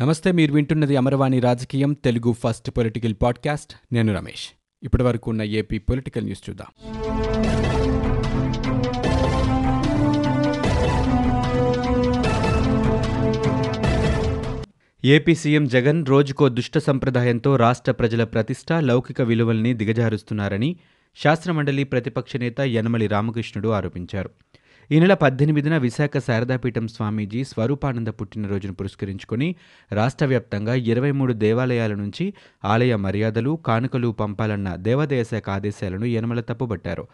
నమస్తే మీరు వింటున్నది అమరవాణి రాజకీయం తెలుగు ఫస్ట్ పొలిటికల్ పాడ్కాస్ట్. నేను రమేష్. ఇప్పటి వరకు ఉన్న ఏపీ పొలిటికల్ న్యూస్ చూద్దాం. ఏపీ సీఎం జగన్ రోజుకో దుష్ట సంప్రదాయంతో రాష్ట్ర ప్రజల ప్రతిష్ట లౌకిక విలువల్ని దిగజారుస్తున్నారని శాసనమండలి ప్రతిపక్ష నేత యనమలి రామకృష్ణుడు ఆరోపించారు. ఈ నెల పద్దెనిమిదిన విశాఖ శారదాపీఠం స్వామీజీ స్వరూపానంద పుట్టినరోజును పురస్కరించుకుని రాష్ట్ర వ్యాప్తంగా ఇరవై మూడు దేవాలయాల నుంచి ఆలయ మర్యాదలు కానుకలు పంపాలన్న దేవాదాయ శాఖ ఆదేశాలను యనమల తప్పుబట్టారు.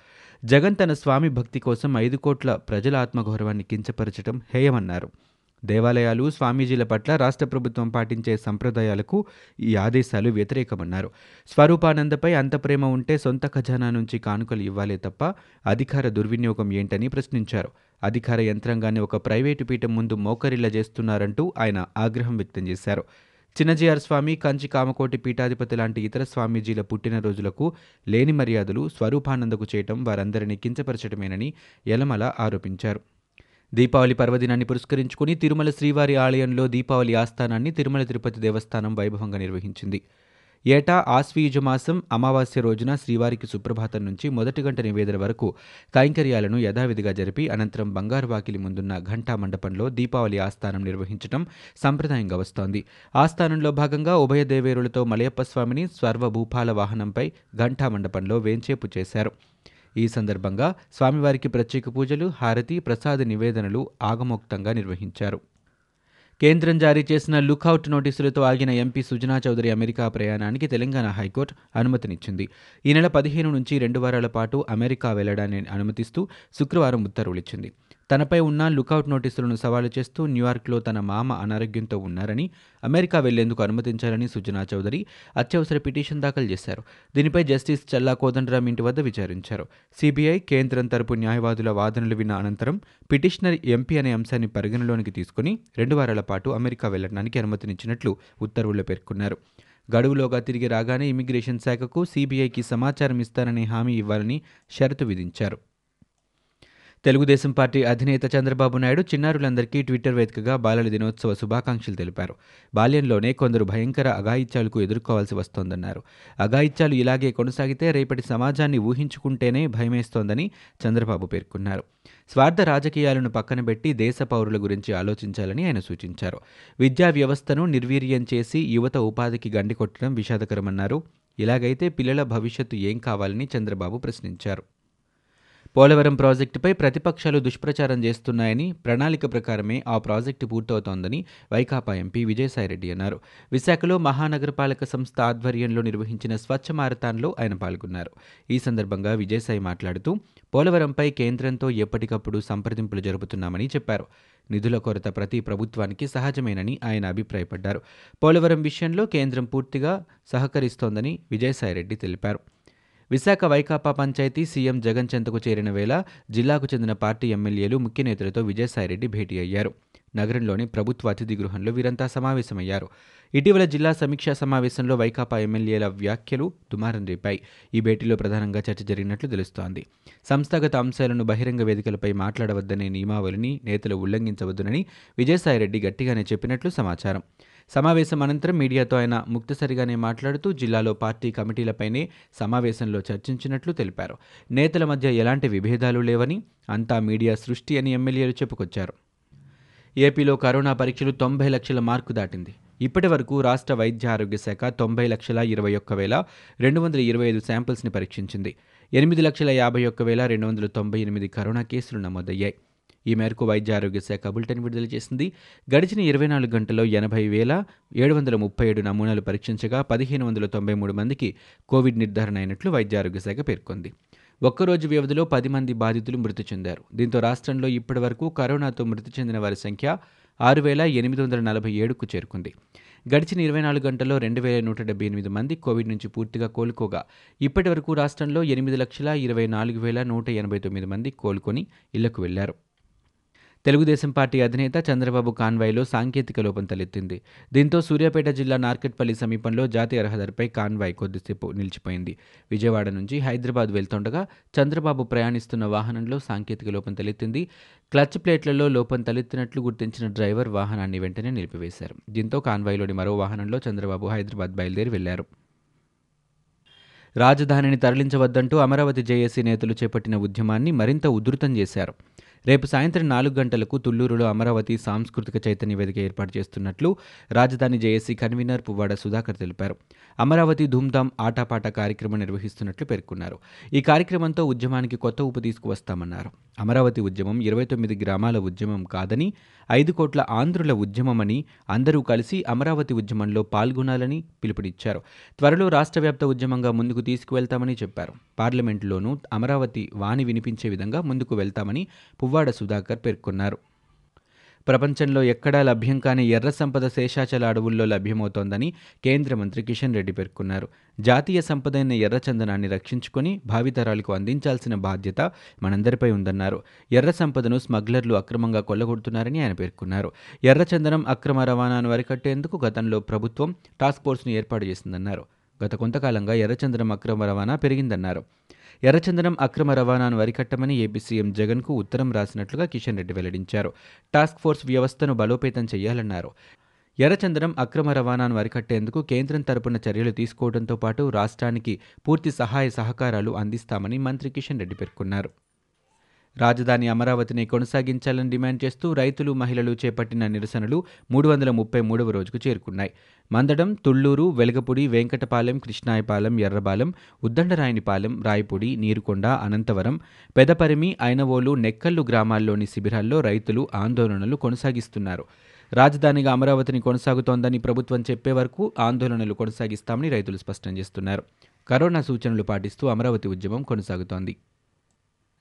జగన్ తన స్వామి భక్తి కోసం ఐదు కోట్ల ప్రజల ఆత్మగౌరవాన్ని కించపరచడం హేయమన్నారు. దేవాలయాలు స్వామీజీల పట్ల రాష్ట్ర ప్రభుత్వం పాటించే సంప్రదాయాలకు ఈ ఆదేశాలు వ్యతిరేకమన్నారు. స్వరూపానందపై అంత ప్రేమ ఉంటే సొంత ఖజానా నుంచి కానుకలు ఇవ్వాలే తప్ప అధికార దుర్వినియోగం ఏంటని ప్రశ్నించారు. అధికార యంత్రాంగాన్ని ఒక ప్రైవేటు పీఠం ముందు మోకరిల్ల చేస్తున్నారంటూ ఆయన ఆగ్రహం వ్యక్తం చేశారు. చిన్నజీఆర్ స్వామి కంచి కామకోటి పీఠాధిపతి లాంటి ఇతర స్వామీజీల పుట్టినరోజులకు లేని మర్యాదలు స్వరూపానందకు చేయటం వారందరినీ కించపరచడమేనని యలమల ఆరోపించారు. దీపావళి పర్వదినాన్ని పురస్కరించుకుని తిరుమల శ్రీవారి ఆలయంలో దీపావళి ఆస్థానాన్ని తిరుమల తిరుపతి దేవస్థానం వైభవంగా నిర్వహించింది. ఏటా ఆశ్వీయుజ మాసం అమావాస్య రోజున శ్రీవారికి సుప్రభాతం నుంచి మొదటి గంట నివేదన వరకు కైంకర్యాలను యథావిధిగా జరిపి అనంతరం బంగారు వాకిలి ముందున్న ఘంటా మండపంలో దీపావళి ఆస్థానం నిర్వహించడం సంప్రదాయంగా వస్తోంది. ఆస్థానంలో భాగంగా ఉభయ దేవేరులతో మలయప్ప స్వామిని స్వర్వభూపాల వాహనంపై ఘంటా మండపంలో వేంచేపు చేశారు. ఈ సందర్భంగా స్వామివారికి ప్రత్యేక పూజలు హారతి ప్రసాద నివేదనలు ఆగమోక్తంగా నిర్వహించారు. కేంద్రం జారీ చేసిన లుకౌట్ నోటీసులతో ఆగిన ఎంపీ సుజనా చౌదరి అమెరికా ప్రయాణానికి తెలంగాణ హైకోర్టు అనుమతినిచ్చింది. ఈ నెల పదిహేను నుంచి రెండు వారాల పాటు అమెరికా వెళ్ళడాన్ని అనుమతిస్తూ శుక్రవారం ఉత్తర్వులిచ్చింది. తనపై ఉన్న లుకౌట్ నోటీసులను సవాలు చేస్తూ న్యూయార్క్లో తన మామ అనారోగ్యంతో ఉన్నారని అమెరికా వెళ్ళేందుకు అనుమతించాలని సుజనా చౌదరి అత్యవసర పిటిషన్ దాఖలు చేశారు. దీనిపై జస్టిస్ చల్లా కోదండరామ్ ఇంటి వద్ద విచారించారు. సిబిఐ కేంద్రం తరపు న్యాయవాదుల వాదనలు విన్న అనంతరం పిటిషనర్ ఎంపీ అనే అంశాన్ని పరిగణలోనికి తీసుకుని రెండు వారాల పాటు అమెరికా వెళ్ళడానికి అనుమతినిచ్చినట్లు ఉత్తర్వుల్లో పేర్కొన్నారు. గడువులోగా తిరిగి రాగానే ఇమిగ్రేషన్ శాఖకు సిబిఐకి సమాచారం ఇస్తారనే హామీ ఇవ్వాలని షరతు విధించారు. తెలుగుదేశం పార్టీ అధినేత చంద్రబాబు నాయుడు చిన్నారులందరికీ ట్విట్టర్ వేదికగా బాలల దినోత్సవ శుభాకాంక్షలు తెలిపారు. బాల్యంలోనే కొందరు భయంకర అఘాయిత్యాలకు ఎదుర్కోవాల్సి వస్తోందన్నారు. అఘాయిత్యాలు ఇలాగే కొనసాగితే రేపటి సమాజాన్ని ఊహించుకుంటేనే భయమేస్తోందని చంద్రబాబు పేర్కొన్నారు. స్వార్థ రాజకీయాలను పక్కనబెట్టి దేశ పౌరుల గురించి ఆలోచించాలని ఆయన సూచించారు. విద్యా వ్యవస్థను నిర్వీర్యం చేసి యువత ఉపాధికి గండికొట్టడం విషాదకరమన్నారు. ఇలాగైతే పిల్లల భవిష్యత్తు ఏం కావాలని చంద్రబాబు ప్రశ్నించారు. పోలవరం ప్రాజెక్టుపై ప్రతిపక్షాలు దుష్ప్రచారం చేస్తున్నాయని ప్రణాళిక ప్రకారమే ఆ ప్రాజెక్టు పూర్తవుతోందని వైకాపా ఎంపీ విజయసాయిరెడ్డి అన్నారు. విశాఖలో మహానగరపాలక సంస్థ ఆధ్వర్యంలో నిర్వహించిన స్వచ్ఛ మారథాన్లో ఆయన పాల్గొన్నారు. ఈ సందర్భంగా విజయసాయి మాట్లాడుతూ పోలవరంపై కేంద్రంతో ఎప్పటికప్పుడు సంప్రదింపులు జరుపుతున్నామని చెప్పారు. నిధుల కొరత ప్రతి ప్రభుత్వానికి సహజమేనని ఆయన అభిప్రాయపడ్డారు. పోలవరం విషయంలో కేంద్రం పూర్తిగా సహకరిస్తోందని విజయసాయిరెడ్డి తెలిపారు. విశాఖ వైకాపా పంచాయతీ సీఎం జగన్ చెంతకు చేరిన వేళ జిల్లాకు చెందిన పార్టీ ఎమ్మెల్యేలు ముఖ్య నేతలతో విజయసాయిరెడ్డి భేటీ అయ్యారు. నగరంలోని ప్రభుత్వ అతిథి గృహంలో వీరంతా సమావేశమయ్యారు. ఇటీవల జిల్లా సమీక్షా సమావేశంలో వైకాపా ఎమ్మెల్యేల వ్యాఖ్యలు దుమారం రేపాయి. ఈ భేటీలో ప్రధానంగా చర్చ జరిగినట్లు తెలుస్తోంది. సంస్థాగత అంశాలను బహిరంగ వేదికలపై మాట్లాడవద్దనే నియమావళిని నేతలు ఉల్లంఘించవద్దునని విజయసాయిరెడ్డి గట్టిగానే చెప్పినట్లు సమాచారం. సమావేశం అనంతరం మీడియాతో ఆయన ముక్తసరిగానే మాట్లాడుతూ జిల్లాలో పార్టీ కమిటీలపైనే సమావేశంలో చర్చించినట్లు తెలిపారు. నేతల మధ్య ఎలాంటి విభేదాలు లేవని అంతా మీడియా సృష్టి అని ఎమ్మెల్యేలు చెప్పుకొచ్చారు. ఏపీలో కరోనా పరీక్షలు తొంభై లక్షల మార్కు దాటింది. ఇప్పటి వరకు రాష్ట్ర వైద్య ఆరోగ్య శాఖ తొంభై లక్షల ఇరవై ఒక్క వేల రెండు వందల ఇరవై ఐదు శాంపిల్స్ని పరీక్షించింది. ఎనిమిది లక్షల యాభై ఒక్క వేల రెండు వందల తొంభై ఎనిమిది కరోనా కేసులు నమోదయ్యాయి. ఈ మేరకు వైద్య ఆరోగ్య శాఖ బులెటిన్ విడుదల చేసింది. గడిచిన ఇరవై నాలుగు గంటల్లో ఎనభై వేల ఏడు వందల ముప్పై ఏడు నమూనాలు పరీక్షించగా పదిహేను వందల తొంభై మూడు మందికి కోవిడ్ నిర్ధారణ అయినట్లు వైద్య ఆరోగ్య శాఖ పేర్కొంది. ఒక్కరోజు వ్యవధిలో పది మంది బాధితులు మృతి చెందారు. దీంతో రాష్ట్రంలో ఇప్పటి వరకు కరోనాతో మృతి చెందిన వారి సంఖ్య ఆరు వేల ఎనిమిది వందల నలభై ఏడుకు చేరుకుంది. గడిచిన ఇరవై నాలుగు గంటల్లో రెండు వేల నూట డెబ్బై ఎనిమిది మంది కోవిడ్ నుంచి పూర్తిగా కోలుకోగా ఇప్పటి వరకు రాష్ట్రంలో ఎనిమిది లక్షల ఇరవై నాలుగు వేల నూట ఎనభై తొమ్మిది మంది కోలుకొని ఇళ్ళకు వెళ్ళారు. తెలుగుదేశం పార్టీ అధినేత చంద్రబాబు కాన్వాయ్లో సాంకేతిక లోపం తలెత్తింది. దీంతో సూర్యాపేట జిల్లా నార్కెట్పల్లి సమీపంలో జాతీయ రహదారిపై కాన్వాయ్ కొద్దిసేపు నిలిచిపోయింది. విజయవాడ నుంచి హైదరాబాద్ వెళ్తుండగా చంద్రబాబు ప్రయాణిస్తున్న వాహనంలో సాంకేతిక లోపం తలెత్తింది. క్లచ్ ప్లేట్లలో లోపం తలెత్తినట్లు గుర్తించిన డ్రైవర్ వాహనాన్ని వెంటనే నిలిపివేశారు. దీంతో కాన్వాయ్లోని మరో వాహనంలో చంద్రబాబు హైదరాబాద్ బయలుదేరి వెళ్ళారు. రాజధానిని తరలించవద్దంటూ అమరావతి జేఏసీ నేతలు చేపట్టిన ఉద్యమాన్ని మరింత ఉధృతం చేశారు. రేపు సాయంత్రం నాలుగు గంటలకు తుళ్ళూరులో అమరావతి సాంస్కృతిక చైతన్య వేదిక ఏర్పాటు చేస్తున్నట్లు రాజధాని జేఏసీ కన్వీనర్ పువ్వాడ సుధాకర్ తెలిపారు. అమరావతి ధూమ్ధామ్ ఆటాపాట కార్యక్రమం నిర్వహిస్తున్నట్లు పేర్కొన్నారు. ఈ కార్యక్రమంతో ఉద్యమానికి కొత్త ఊపు తీసుకువస్తామన్నారు. అమరావతి ఉద్యమం ఇరవై తొమ్మిది గ్రామాల ఉద్యమం కాదని ఐదు కోట్ల ఆంధ్రుల ఉద్యమమని అందరూ కలిసి అమరావతి ఉద్యమంలో పాల్గొనాలని పిలుపునిచ్చారు. త్వరలో రాష్ట్ర వ్యాప్త ఉద్యమంగా ముందుకు తీసుకువెళ్తామని చెప్పారు. పార్లమెంటులోనూ అమరావతి వాణి వినిపించే విధంగా ముందుకు వెళ్తామని పువ్వాడ సుధాకర్ పేర్కొన్నారు. ప్రపంచంలో ఎక్కడా లభ్యం కాని ఎర్ర సంపద శేషాచల అడవుల్లో లభ్యమవుతోందని కేంద్ర మంత్రి కిషన్ రెడ్డి పేర్కొన్నారు. జాతీయ సంపద అయిన ఎర్రచందనాన్ని రక్షించుకొని భావితరాలకు అందించాల్సిన బాధ్యత మనందరిపై ఉందన్నారు. ఎర్ర సంపదను స్మగ్లర్లు అక్రమంగా కొల్లగొడుతున్నారని ఆయన పేర్కొన్నారు. ఎర్రచందనం అక్రమ రవాణాను అరికట్టేందుకు గతంలో ప్రభుత్వం టాస్క్ ఫోర్స్ను ఏర్పాటు చేసిందన్నారు. గత కొంతకాలంగా ఎర్రచందనం అక్రమ రవాణా పెరిగిందన్నారు. ఎర్రచందనం అక్రమ రవాణాను అరికట్టమని ఏపీ సీఎం జగన్కు ఉత్తరం రాసినట్లుగా కిషన్ రెడ్డి వెల్లడించారు. టాస్క్ ఫోర్స్ వ్యవస్థను బలోపేతం చేయాలన్నారు ఎర్రచందనం అక్రమ రవాణాను అరికట్టేందుకు కేంద్రం తరపున చర్యలు తీసుకోవడంతో పాటు రాష్ట్రానికి పూర్తి సహాయ సహకారాలు అందిస్తామని మంత్రి కిషన్ రెడ్డి పేర్కొన్నారు. రాజధాని అమరావతిని కొనసాగించాలని డిమాండ్ చేస్తూ రైతులు మహిళలు చేపట్టిన నిరసనలు మూడు వందల ముప్పై మూడవ రోజుకు చేరుకున్నాయి. మందడం తుళ్ళూరు వెలగపూడి వెంకటపాలెం కృష్ణాయపాలెం ఎర్రబాలెం ఉద్దండరాయనిపాలెం రాయపూడి నీరుకొండ అనంతవరం పెదపరిమి ఐనవోలు నెక్కల్లు గ్రామాల్లోని శిబిరాల్లో రైతులు ఆందోళనలు కొనసాగిస్తున్నారు. రాజధానిగా అమరావతిని కొనసాగుతోందని ప్రభుత్వం చెప్పే వరకు ఆందోళనలు కొనసాగిస్తామని రైతులు స్పష్టం చేస్తున్నారు. కరోనా సూచనలు పాటిస్తూ అమరావతి ఉద్యమం కొనసాగుతోంది.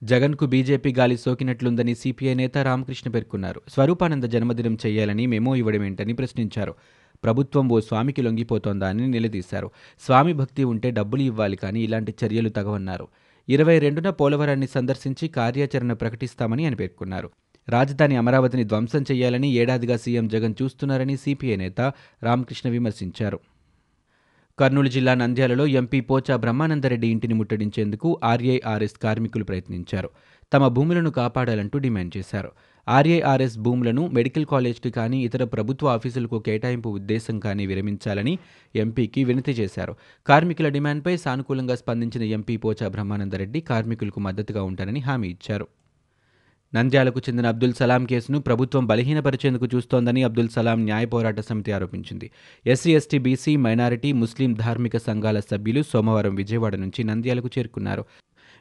జగన్కు బీజేపీ గాలి సోకినట్లుందని సిపిఐ నేత రామకృష్ణ పేర్కొన్నారు. స్వరూపానంద జన్మదినం చేయాలని మెమో ఇవ్వడమేంటని ప్రశ్నించారు. ప్రభుత్వం ఓ స్వామికి లొంగిపోతోందా అని నిలదీశారు. స్వామి భక్తి ఉంటే డబ్బులు ఇవ్వాలి కానీ ఇలాంటి చర్యలు తగవన్నారు. ఇరవై రెండున పోలవరాన్ని సందర్శించి కార్యాచరణ ప్రకటిస్తామని ఆయన పేర్కొన్నారు. రాజధాని అమరావతిని ధ్వంసం చేయాలని ఏడాదిగా సీఎం జగన్ చూస్తున్నారని సిపిఐ నేత రామకృష్ణ విమర్శించారు. కర్నూలు జిల్లా నంద్యాలలో ఎంపీ పోచా బ్రహ్మానందరెడ్డి ఇంటిని ముట్టడించేందుకు ఆర్ఏఆర్ఎస్ కార్మికులు ప్రయత్నించారు. తమ భూములను కాపాడాలంటూ డిమాండ్ చేశారు. ఆర్ఏఆర్ఎస్ భూములను మెడికల్ కాలేజ్కి కానీ ఇతర ప్రభుత్వ ఆఫీసులకు కేటాయింపు ఉద్దేశం కానీ విరమించాలని ఎంపీకి వినతి చేశారు. కార్మికుల డిమాండ్పై సానుకూలంగా స్పందించిన ఎంపీ పోచా బ్రహ్మానందరెడ్డి కార్మికులకు మద్దతుగా ఉంటారని హామీ ఇచ్చారు. నంద్యాలకు చెందిన అబ్దుల్ సలాం కేసును ప్రభుత్వం బలహీనపరిచేందుకు చూస్తోందని అబ్దుల్ సలాం న్యాయ పోరాట సమితి ఆరోపించింది. SC ST BC minority Muslim ధార్మిక సంఘాల సభ్యులు సోమవారం విజయవాడ నుంచి నంద్యాలకు చేరుకున్నారు.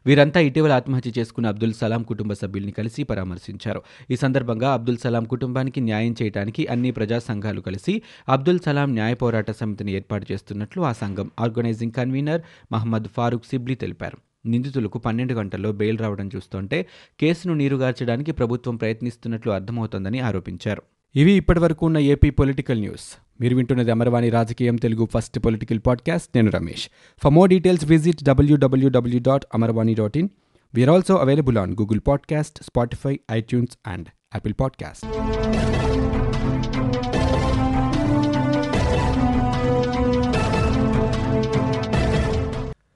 వీరంతా ఇటీవల ఆత్మహత్య చేసుకున్న అబ్దుల్ సలాం కుటుంబ సభ్యుల్ని కలిసి పరామర్శించారు. ఈ సందర్భంగా అబ్దుల్ సలాం కుటుంబానికి న్యాయం చేయడానికి అన్ని ప్రజా సంఘాలు కలిసి అబ్దుల్ సలాం న్యాయ పోరాట సమితిని ఏర్పాటు చేస్తున్నట్లు ఆ సంఘం ఆర్గనైజింగ్ కన్వీనర్ మహమ్మద్ ఫారూక్ సిబ్లీ తెలిపారు. నిందితులకు పన్నెండు గంటల్లో బెయిల్ రావడం చూస్తుంటే కేసును నీరుగార్చడానికి ప్రభుత్వం ప్రయత్నిస్తున్నట్లు అర్థమవుతోందని ఆరోపించారు. ఇవి ఇప్పటివరకు ఉన్న ఏపీ పొలిటికల్ న్యూస్. మీరు వింటున్నది అమర్వాణి రాజకీయం తెలుగు ఫస్ట్ పొలిటికల్ పాడ్కాస్ట్. నేను Ramesh. For more details visit WWW dot Amarvani dot in we are also available on Google podcast Spotify iTunes and Apple podcast